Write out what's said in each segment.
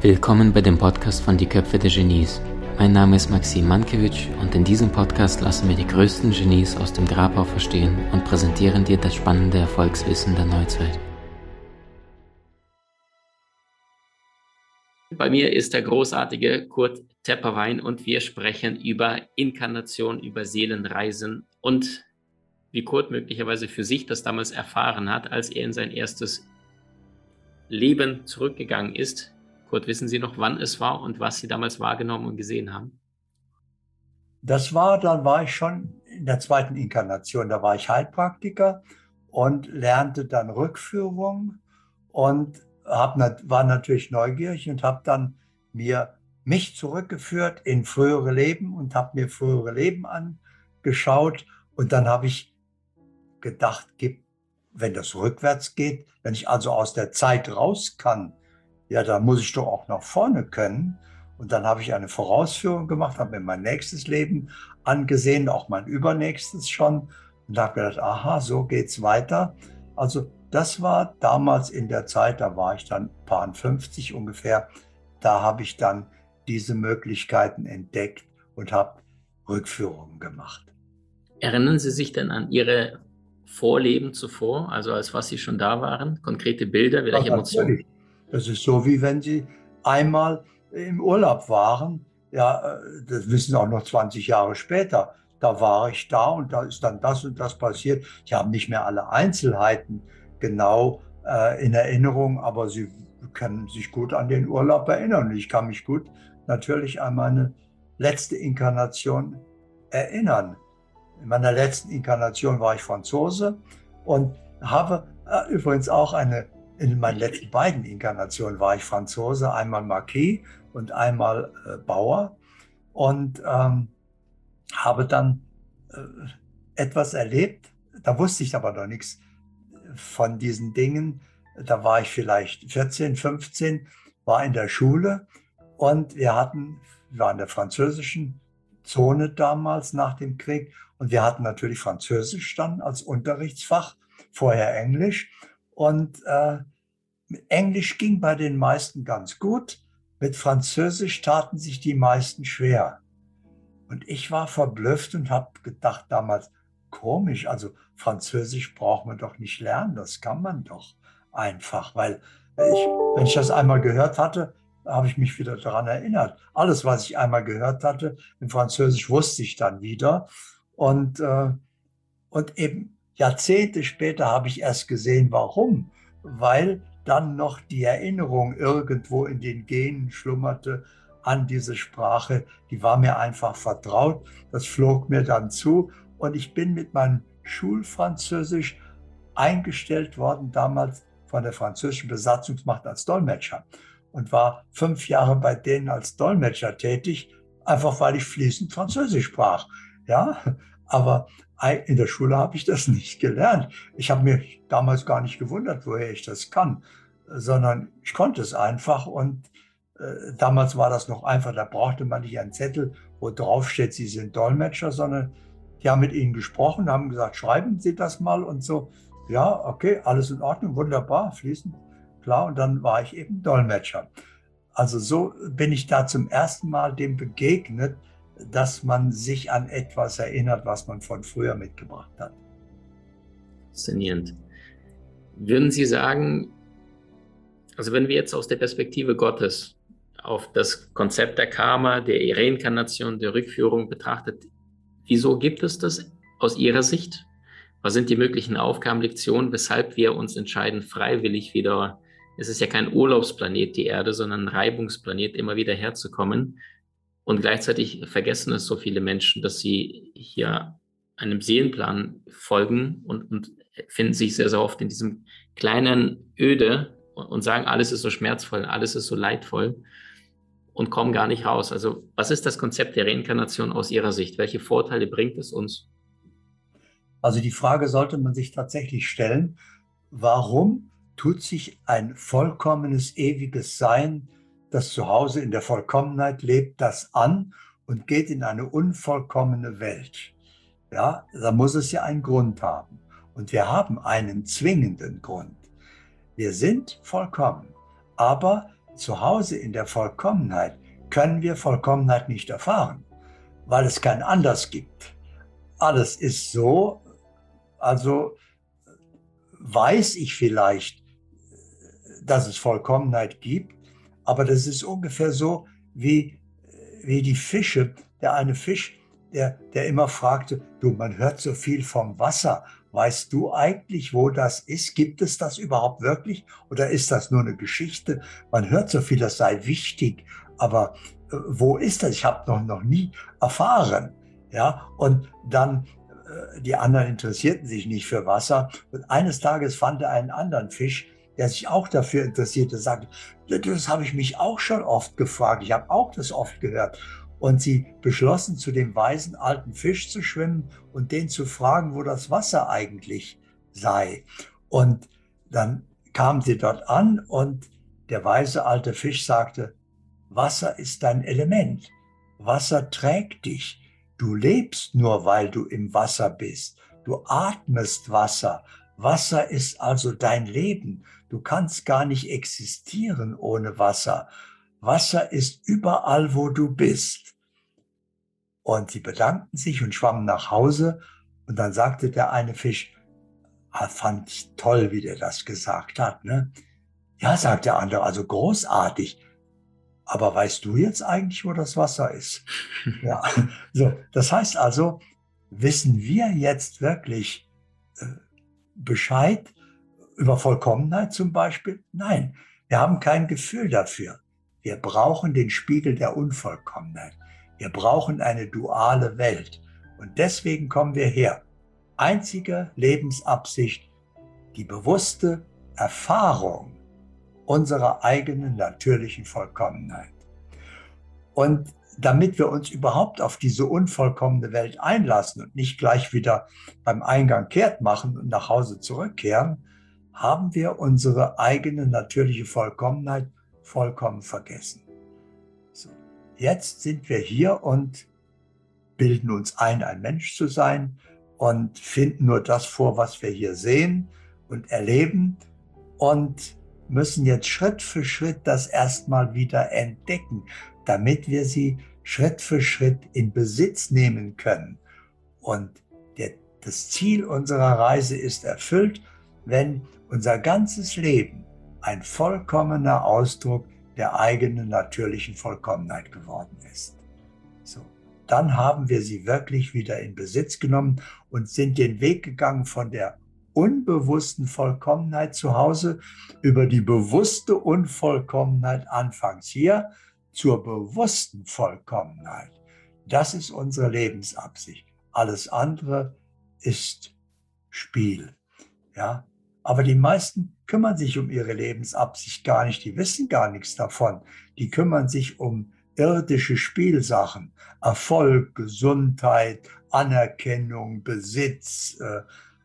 Willkommen bei dem Podcast von Die Köpfe der Genies. Mein Name ist Maxim Mankewitsch und in diesem Podcast lassen wir die größten Genies aus dem Grabau verstehen und präsentieren dir das spannende Erfolgswissen der Neuzeit. Bei mir ist der großartige Kurt Tepperwein und wir sprechen über Inkarnation, über Seelenreisen und wie Kurt möglicherweise für sich das damals erfahren hat, als er in sein erstes Leben zurückgegangen ist, Kurt, wissen Sie noch, wann es war und was Sie damals wahrgenommen und gesehen haben? Das war, dann war ich schon in der zweiten Inkarnation. Da war ich Heilpraktiker und lernte dann Rückführung und hab, war natürlich neugierig und habe dann mir mich zurückgeführt in frühere Leben und habe mir frühere Leben angeschaut. Und dann habe ich gedacht, wenn das rückwärts geht, wenn ich also aus der Zeit raus kann, ja, da muss ich doch auch nach vorne können. Und dann habe ich eine Vorausführung gemacht, habe mir mein nächstes Leben angesehen, auch mein übernächstes schon und habe gedacht, aha, so geht's weiter. Also das war damals in der Zeit, da war ich dann paar 50 ungefähr, da habe ich dann diese Möglichkeiten entdeckt und habe Rückführungen gemacht. Erinnern Sie sich denn an Ihre Vorleben zuvor, also als was Sie schon da waren? Konkrete Bilder, vielleicht Emotionen? Das ist so, wie wenn Sie einmal im Urlaub waren. Ja, äh, das wissen auch noch 20 Jahre später. Da war ich da und da ist dann das und das passiert. Sie haben nicht mehr alle Einzelheiten genau äh, in Erinnerung, aber Sie können sich gut an den Urlaub erinnern. Ich kann mich gut natürlich an meine letzte Inkarnation erinnern. In meiner letzten Inkarnation war ich Franzose und habe äh, übrigens auch eine in meinen letzten beiden Inkarnationen war ich Franzose, einmal Marquis und einmal äh, Bauer und ähm, habe dann äh, etwas erlebt. Da wusste ich aber noch nichts von diesen Dingen. Da war ich vielleicht 14, 15, war in der Schule und wir hatten, wir waren in der französischen Zone damals nach dem Krieg und wir hatten natürlich Französisch dann als Unterrichtsfach, vorher Englisch. Und äh, Englisch ging bei den meisten ganz gut. Mit Französisch taten sich die meisten schwer. Und ich war verblüfft und habe gedacht damals, komisch, also Französisch braucht man doch nicht lernen, das kann man doch einfach, weil ich, wenn ich das einmal gehört hatte, habe ich mich wieder daran erinnert. Alles, was ich einmal gehört hatte, in Französisch wusste ich dann wieder. Und, äh, und eben Jahrzehnte später habe ich erst gesehen, warum. Weil dann noch die Erinnerung irgendwo in den Genen schlummerte an diese Sprache. Die war mir einfach vertraut. Das flog mir dann zu. Und ich bin mit meinem Schulfranzösisch eingestellt worden, damals von der französischen Besatzungsmacht als Dolmetscher. Und war fünf Jahre bei denen als Dolmetscher tätig, einfach weil ich fließend Französisch sprach. Ja, aber in der Schule habe ich das nicht gelernt. Ich habe mich damals gar nicht gewundert, woher ich das kann, sondern ich konnte es einfach. Und äh, damals war das noch einfach, da brauchte man nicht einen Zettel, wo drauf steht, Sie sind Dolmetscher, sondern die haben mit ihnen gesprochen, haben gesagt, schreiben Sie das mal und so. Ja, okay, alles in Ordnung, wunderbar, fließend, klar. Und dann war ich eben Dolmetscher. Also so bin ich da zum ersten Mal dem begegnet, dass man sich an etwas erinnert, was man von früher mitgebracht hat. Faszinierend. Würden Sie sagen, also wenn wir jetzt aus der Perspektive Gottes auf das Konzept der Karma, der Reinkarnation, der Rückführung betrachtet, wieso gibt es das aus Ihrer Sicht? Was sind die möglichen Aufgaben, Lektionen, weshalb wir uns entscheiden, freiwillig wieder, es ist ja kein Urlaubsplanet, die Erde, sondern ein Reibungsplanet, immer wieder herzukommen und gleichzeitig vergessen es so viele Menschen, dass sie hier einem Seelenplan folgen und, und finden sich sehr, sehr oft in diesem kleinen Öde und, und sagen, alles ist so schmerzvoll, alles ist so leidvoll und kommen gar nicht raus. Also was ist das Konzept der Reinkarnation aus Ihrer Sicht? Welche Vorteile bringt es uns? Also die Frage sollte man sich tatsächlich stellen, warum tut sich ein vollkommenes, ewiges Sein das zu Hause in der Vollkommenheit lebt, das an und geht in eine unvollkommene Welt. Ja, da muss es ja einen Grund haben. Und wir haben einen zwingenden Grund. Wir sind vollkommen, aber zu Hause in der Vollkommenheit können wir Vollkommenheit nicht erfahren, weil es kein anders gibt. Alles ist so, also weiß ich vielleicht, dass es Vollkommenheit gibt, aber das ist ungefähr so wie, wie die Fische. Der eine Fisch, der, der immer fragte, du, man hört so viel vom Wasser. Weißt du eigentlich, wo das ist? Gibt es das überhaupt wirklich? Oder ist das nur eine Geschichte? Man hört so viel, das sei wichtig. Aber äh, wo ist das? Ich habe noch, noch nie erfahren. Ja, und dann äh, die anderen interessierten sich nicht für Wasser. Und eines Tages fand er einen anderen Fisch, der sich auch dafür interessierte, sagte, das habe ich mich auch schon oft gefragt. Ich habe auch das oft gehört. Und sie beschlossen, zu dem weisen alten Fisch zu schwimmen und den zu fragen, wo das Wasser eigentlich sei. Und dann kamen sie dort an und der weise alte Fisch sagte, Wasser ist dein Element. Wasser trägt dich. Du lebst nur, weil du im Wasser bist. Du atmest Wasser. Wasser ist also dein Leben. Du kannst gar nicht existieren ohne Wasser. Wasser ist überall, wo du bist. Und sie bedankten sich und schwammen nach Hause. Und dann sagte der eine Fisch, ah, fand ich toll, wie der das gesagt hat. Ne? Ja, sagt der andere, also großartig. Aber weißt du jetzt eigentlich, wo das Wasser ist? ja, so, das heißt also, wissen wir jetzt wirklich äh, Bescheid, über Vollkommenheit zum Beispiel? Nein, wir haben kein Gefühl dafür. Wir brauchen den Spiegel der Unvollkommenheit. Wir brauchen eine duale Welt. Und deswegen kommen wir her. Einzige Lebensabsicht, die bewusste Erfahrung unserer eigenen natürlichen Vollkommenheit. Und damit wir uns überhaupt auf diese unvollkommene Welt einlassen und nicht gleich wieder beim Eingang kehrt machen und nach Hause zurückkehren, haben wir unsere eigene natürliche Vollkommenheit vollkommen vergessen. So, jetzt sind wir hier und bilden uns ein, ein Mensch zu sein und finden nur das vor, was wir hier sehen und erleben und müssen jetzt Schritt für Schritt das erstmal wieder entdecken, damit wir sie Schritt für Schritt in Besitz nehmen können. Und der, das Ziel unserer Reise ist erfüllt, wenn unser ganzes Leben ein vollkommener Ausdruck der eigenen natürlichen Vollkommenheit geworden ist. So, dann haben wir sie wirklich wieder in Besitz genommen und sind den Weg gegangen von der unbewussten Vollkommenheit zu Hause über die bewusste Unvollkommenheit anfangs hier zur bewussten Vollkommenheit. Das ist unsere Lebensabsicht. Alles andere ist Spiel. Ja, aber die meisten kümmern sich um ihre Lebensabsicht gar nicht. Die wissen gar nichts davon. Die kümmern sich um irdische Spielsachen. Erfolg, Gesundheit, Anerkennung, Besitz, äh,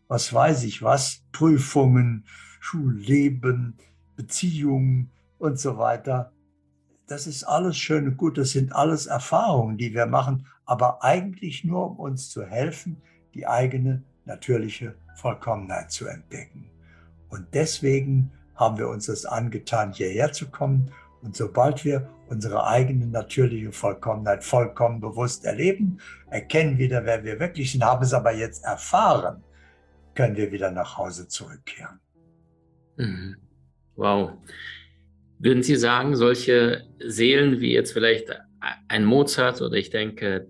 was weiß ich was, Prüfungen, Schulleben, Beziehungen und so weiter. Das ist alles schön und gut. Das sind alles Erfahrungen, die wir machen, aber eigentlich nur, um uns zu helfen, die eigene natürliche Vollkommenheit zu entdecken. Und deswegen haben wir uns das angetan, hierher zu kommen. Und sobald wir unsere eigene natürliche Vollkommenheit vollkommen bewusst erleben, erkennen wieder, wer wir wirklich sind, haben es aber jetzt erfahren, können wir wieder nach Hause zurückkehren. Mhm. Wow. Würden Sie sagen, solche Seelen wie jetzt vielleicht ein Mozart oder ich denke,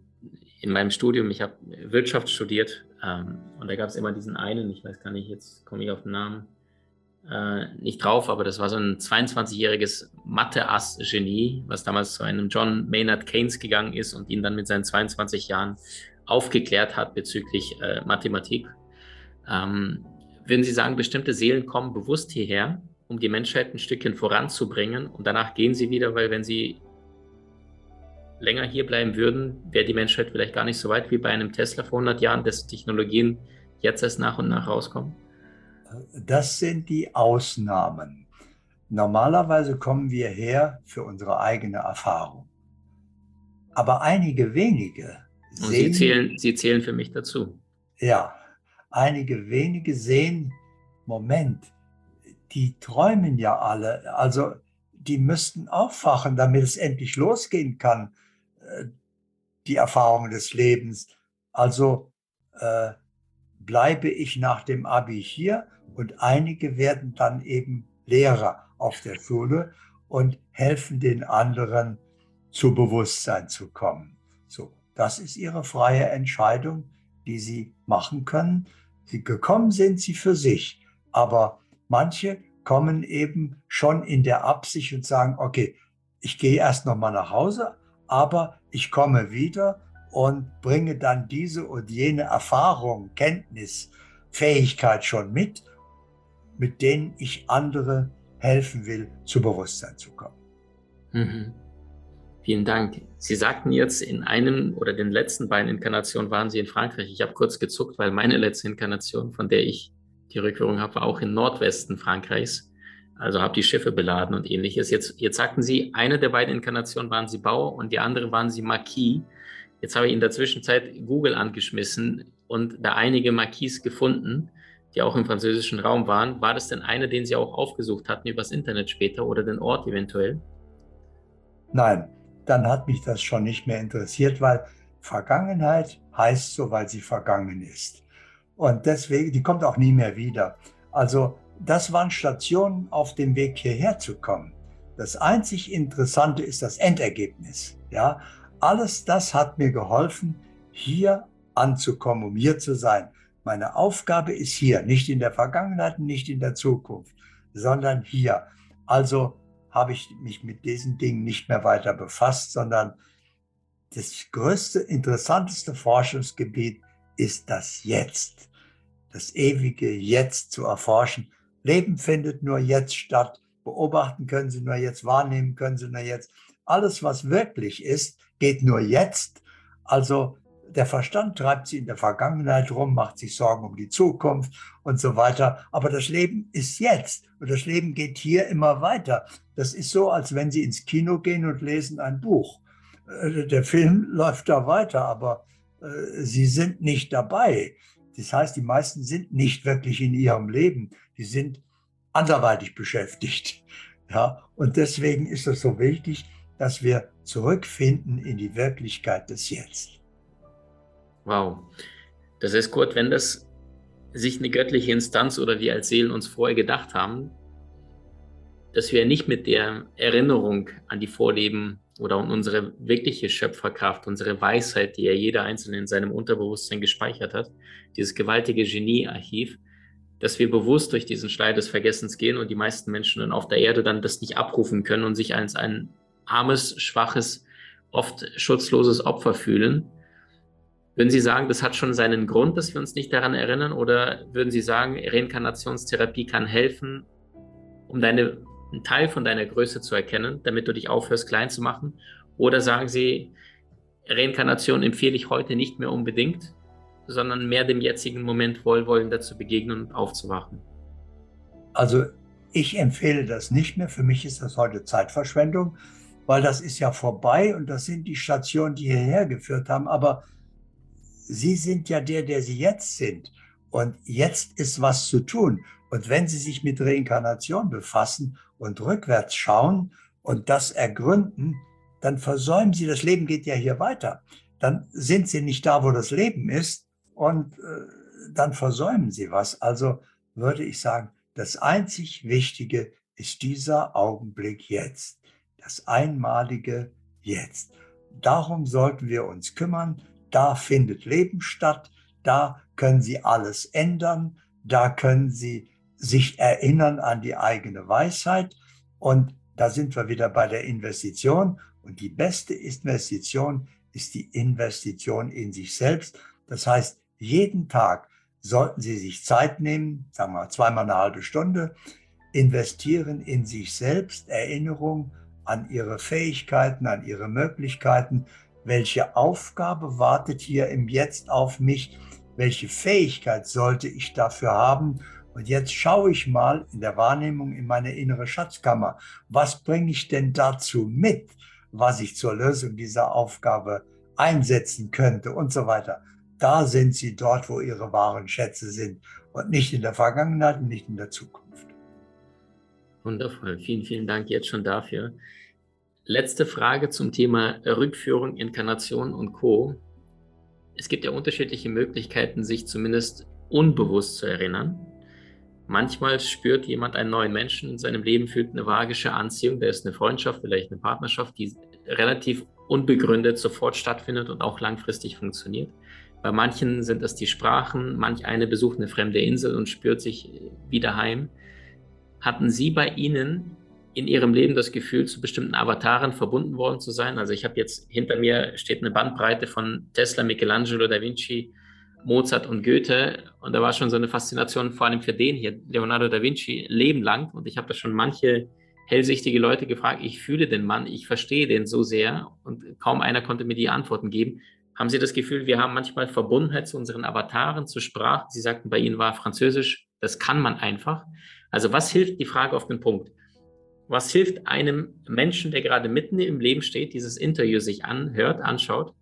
in meinem Studium, ich habe Wirtschaft studiert ähm, und da gab es immer diesen einen, ich weiß gar nicht, jetzt komme ich auf den Namen, äh, nicht drauf, aber das war so ein 22-jähriges Mathe-Ass-Genie, was damals zu einem John Maynard Keynes gegangen ist und ihn dann mit seinen 22 Jahren aufgeklärt hat bezüglich äh, Mathematik. Ähm, würden Sie sagen, bestimmte Seelen kommen bewusst hierher, um die Menschheit ein Stückchen voranzubringen und danach gehen sie wieder, weil wenn sie länger hier bleiben würden, wäre die Menschheit vielleicht gar nicht so weit wie bei einem Tesla vor 100 Jahren, dessen Technologien jetzt erst nach und nach rauskommen? Das sind die Ausnahmen. Normalerweise kommen wir her für unsere eigene Erfahrung. Aber einige wenige sehen. Sie zählen, Sie zählen für mich dazu. Ja, einige wenige sehen, Moment, die träumen ja alle, also die müssten aufwachen, damit es endlich losgehen kann, äh, die Erfahrungen des Lebens. Also äh, bleibe ich nach dem Abi hier und einige werden dann eben Lehrer auf der Schule und helfen den anderen zu Bewusstsein zu kommen. So, das ist ihre freie Entscheidung, die sie machen können. Sie gekommen sind sie für sich, aber manche kommen eben schon in der Absicht und sagen, okay, ich gehe erst noch mal nach Hause, aber ich komme wieder und bringe dann diese und jene Erfahrung, Kenntnis, Fähigkeit schon mit, mit denen ich andere helfen will, zu Bewusstsein zu kommen. Mhm. Vielen Dank. Sie sagten jetzt, in einem oder den letzten beiden Inkarnationen waren Sie in Frankreich. Ich habe kurz gezuckt, weil meine letzte Inkarnation, von der ich die Rückführung habe, war auch im Nordwesten Frankreichs. Also habe die Schiffe beladen und ähnliches. Jetzt, jetzt sagten Sie, eine der beiden Inkarnationen waren Sie Bauer und die andere waren Sie Marquis. Jetzt habe ich in der Zwischenzeit Google angeschmissen und da einige Marquis gefunden, die auch im französischen Raum waren. War das denn eine, den Sie auch aufgesucht hatten übers Internet später oder den Ort eventuell? Nein, dann hat mich das schon nicht mehr interessiert, weil Vergangenheit heißt so, weil sie vergangen ist. Und deswegen, die kommt auch nie mehr wieder. Also das waren Stationen auf dem Weg hierher zu kommen. Das einzig Interessante ist das Endergebnis. Ja, alles das hat mir geholfen, hier anzukommen, um hier zu sein. Meine Aufgabe ist hier, nicht in der Vergangenheit, nicht in der Zukunft, sondern hier. Also habe ich mich mit diesen Dingen nicht mehr weiter befasst, sondern das größte, interessanteste Forschungsgebiet ist das Jetzt, das ewige Jetzt zu erforschen. Leben findet nur jetzt statt, beobachten können Sie nur jetzt, wahrnehmen können Sie nur jetzt. Alles, was wirklich ist, geht nur jetzt. Also der Verstand treibt sie in der Vergangenheit rum, macht sich Sorgen um die Zukunft und so weiter. Aber das Leben ist jetzt und das Leben geht hier immer weiter. Das ist so, als wenn Sie ins Kino gehen und lesen ein Buch. Äh, der Film läuft da weiter, aber äh, Sie sind nicht dabei. Das heißt, die meisten sind nicht wirklich in ihrem Leben. Die sind anderweitig beschäftigt. Ja, und deswegen ist es so wichtig, dass wir zurückfinden in die Wirklichkeit des Jetzt. Wow. Das ist gut, wenn das sich eine göttliche Instanz oder wir als Seelen uns vorher gedacht haben, dass wir nicht mit der Erinnerung an die Vorleben oder unsere wirkliche Schöpferkraft, unsere Weisheit, die ja jeder Einzelne in seinem Unterbewusstsein gespeichert hat, dieses gewaltige Geniearchiv, dass wir bewusst durch diesen Schleier des Vergessens gehen und die meisten Menschen dann auf der Erde dann das nicht abrufen können und sich als ein armes, schwaches, oft schutzloses Opfer fühlen würden Sie sagen, das hat schon seinen Grund, dass wir uns nicht daran erinnern? Oder würden Sie sagen, Reinkarnationstherapie kann helfen, um deine, einen Teil von deiner Größe zu erkennen, damit du dich aufhörst, klein zu machen? Oder sagen Sie, Reinkarnation empfehle ich heute nicht mehr unbedingt, sondern mehr dem jetzigen Moment wohlwollender zu begegnen und aufzuwachen? Also ich empfehle das nicht mehr. Für mich ist das heute Zeitverschwendung, weil das ist ja vorbei und das sind die Stationen, die hierher geführt haben. Aber Sie sind ja der, der Sie jetzt sind. Und jetzt ist was zu tun. Und wenn Sie sich mit Reinkarnation befassen und rückwärts schauen und das ergründen, dann versäumen Sie, das Leben geht ja hier weiter. Dann sind Sie nicht da, wo das Leben ist und äh, dann versäumen Sie was. Also würde ich sagen, das einzig Wichtige ist dieser Augenblick jetzt, das einmalige Jetzt. Darum sollten wir uns kümmern, da findet Leben statt, da können Sie alles ändern, da können Sie sich erinnern an die eigene Weisheit und da sind wir wieder bei der Investition und die beste Investition ist die Investition in sich selbst. Das heißt, jeden Tag sollten Sie sich Zeit nehmen, sagen wir zweimal eine halbe Stunde, investieren in sich selbst, Erinnerung an Ihre Fähigkeiten, an Ihre Möglichkeiten, welche Aufgabe wartet hier im Jetzt auf mich? Welche Fähigkeit sollte ich dafür haben? Und jetzt schaue ich mal in der Wahrnehmung in meine innere Schatzkammer. Was bringe ich denn dazu mit, was ich zur Lösung dieser Aufgabe einsetzen könnte und so weiter. da sind sie dort, wo ihre wahren Schätze sind und nicht in der Vergangenheit und nicht in der Zukunft. Wundervoll. Vielen, vielen Dank jetzt schon dafür. Letzte Frage zum Thema Rückführung, Inkarnation und Co. Es gibt ja unterschiedliche Möglichkeiten, sich zumindest unbewusst zu erinnern. Manchmal spürt jemand einen neuen Menschen in seinem Leben, fühlt eine vagische Anziehung, da ist eine Freundschaft, vielleicht eine Partnerschaft, die relativ unbegründet sofort stattfindet und auch langfristig funktioniert. Bei manchen sind es die Sprachen, manch eine besucht eine fremde Insel und spürt sich wieder heim. Hatten Sie bei Ihnen in Ihrem Leben das Gefühl, zu bestimmten Avataren verbunden worden zu sein? Also ich habe jetzt hinter mir steht eine Bandbreite von Tesla, Michelangelo, Da Vinci, Mozart und Goethe und da war schon so eine Faszination vor allem für den hier, Leonardo da Vinci, Leben lang und ich habe da schon manche hellsichtige Leute gefragt, ich fühle den Mann, ich verstehe den so sehr und kaum einer konnte mir die Antworten geben. Haben Sie das Gefühl, wir haben manchmal Verbundenheit zu unseren Avataren, zu Sprachen? Sie sagten, bei Ihnen war Französisch, das kann man einfach. Also was hilft die Frage auf den Punkt? Was hilft einem Menschen, der gerade mitten im Leben steht, dieses Interview sich anhört, anschaut,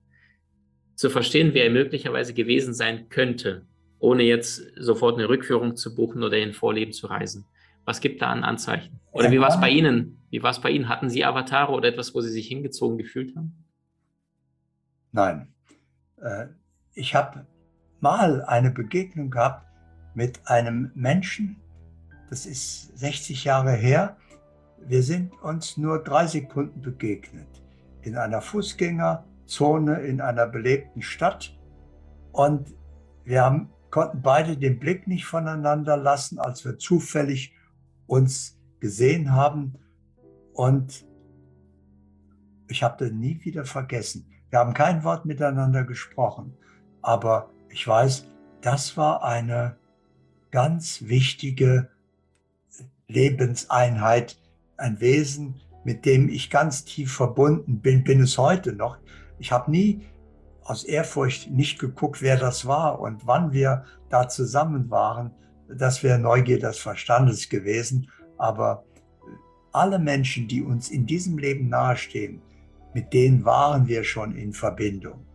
zu verstehen, wer er möglicherweise gewesen sein könnte, ohne jetzt sofort eine Rückführung zu buchen oder in Vorleben zu reisen? Was gibt da an Anzeichen? Oder wie war es bei Ihnen? Wie war es bei Ihnen? Hatten Sie Avatare oder etwas, wo Sie sich hingezogen gefühlt haben? Nein, äh, ich habe mal eine Begegnung gehabt mit einem Menschen, das ist 60 Jahre her. Wir sind uns nur drei Sekunden begegnet in einer Fußgängerzone in einer belebten Stadt und wir haben, konnten beide den Blick nicht voneinander lassen, als wir zufällig uns gesehen haben und ich habe das nie wieder vergessen. Wir haben kein Wort miteinander gesprochen, aber ich weiß, das war eine ganz wichtige Lebenseinheit, ein Wesen, mit dem ich ganz tief verbunden bin, bin es heute noch. Ich habe nie aus Ehrfurcht nicht geguckt, wer das war und wann wir da zusammen waren. Das wäre Neugier des Verstandes gewesen. Aber alle Menschen, die uns in diesem Leben nahestehen, mit denen waren wir schon in Verbindung.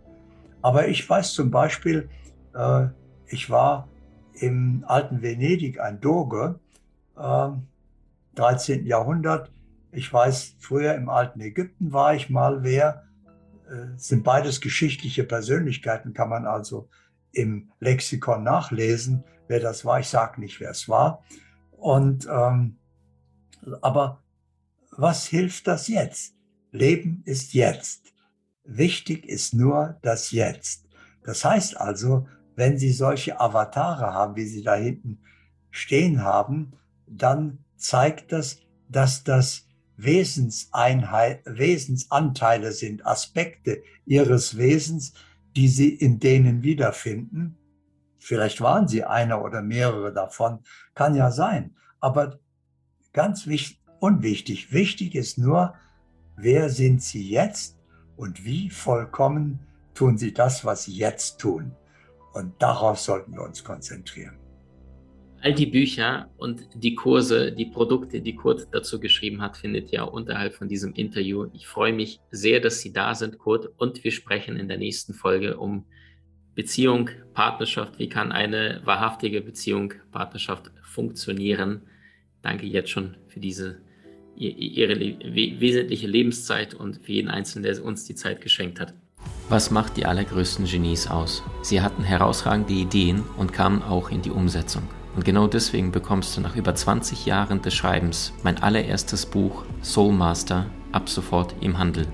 Aber ich weiß zum Beispiel, äh, ich war im alten Venedig ein Doge, äh, 13. Jahrhundert. Ich weiß, früher im alten Ägypten war ich mal wer. Äh, sind beides geschichtliche Persönlichkeiten, kann man also im Lexikon nachlesen, wer das war. Ich sage nicht, wer es war. Und ähm, aber was hilft das jetzt? Leben ist jetzt. Wichtig ist nur das Jetzt. Das heißt also, wenn Sie solche Avatare haben, wie Sie da hinten stehen haben, dann zeigt das, dass das Wesenseinheit, Wesensanteile sind, Aspekte Ihres Wesens, die Sie in denen wiederfinden. Vielleicht waren Sie einer oder mehrere davon, kann ja sein. Aber ganz wichtig, unwichtig, wichtig ist nur, wer sind sie jetzt und wie vollkommen tun sie das, was sie jetzt tun. Und darauf sollten wir uns konzentrieren. All die Bücher und die Kurse, die Produkte, die Kurt dazu geschrieben hat, findet ihr unterhalb von diesem Interview. Ich freue mich sehr, dass Sie da sind, Kurt, und wir sprechen in der nächsten Folge um Beziehung, Partnerschaft. Wie kann eine wahrhaftige Beziehung, Partnerschaft funktionieren? Danke jetzt schon für diese ihre wesentliche Lebenszeit und für jeden Einzelnen, der uns die Zeit geschenkt hat. Was macht die allergrößten Genies aus? Sie hatten herausragende Ideen und kamen auch in die Umsetzung. Und genau deswegen bekommst du nach über 20 Jahren des Schreibens mein allererstes Buch Soul Master ab sofort im Handel.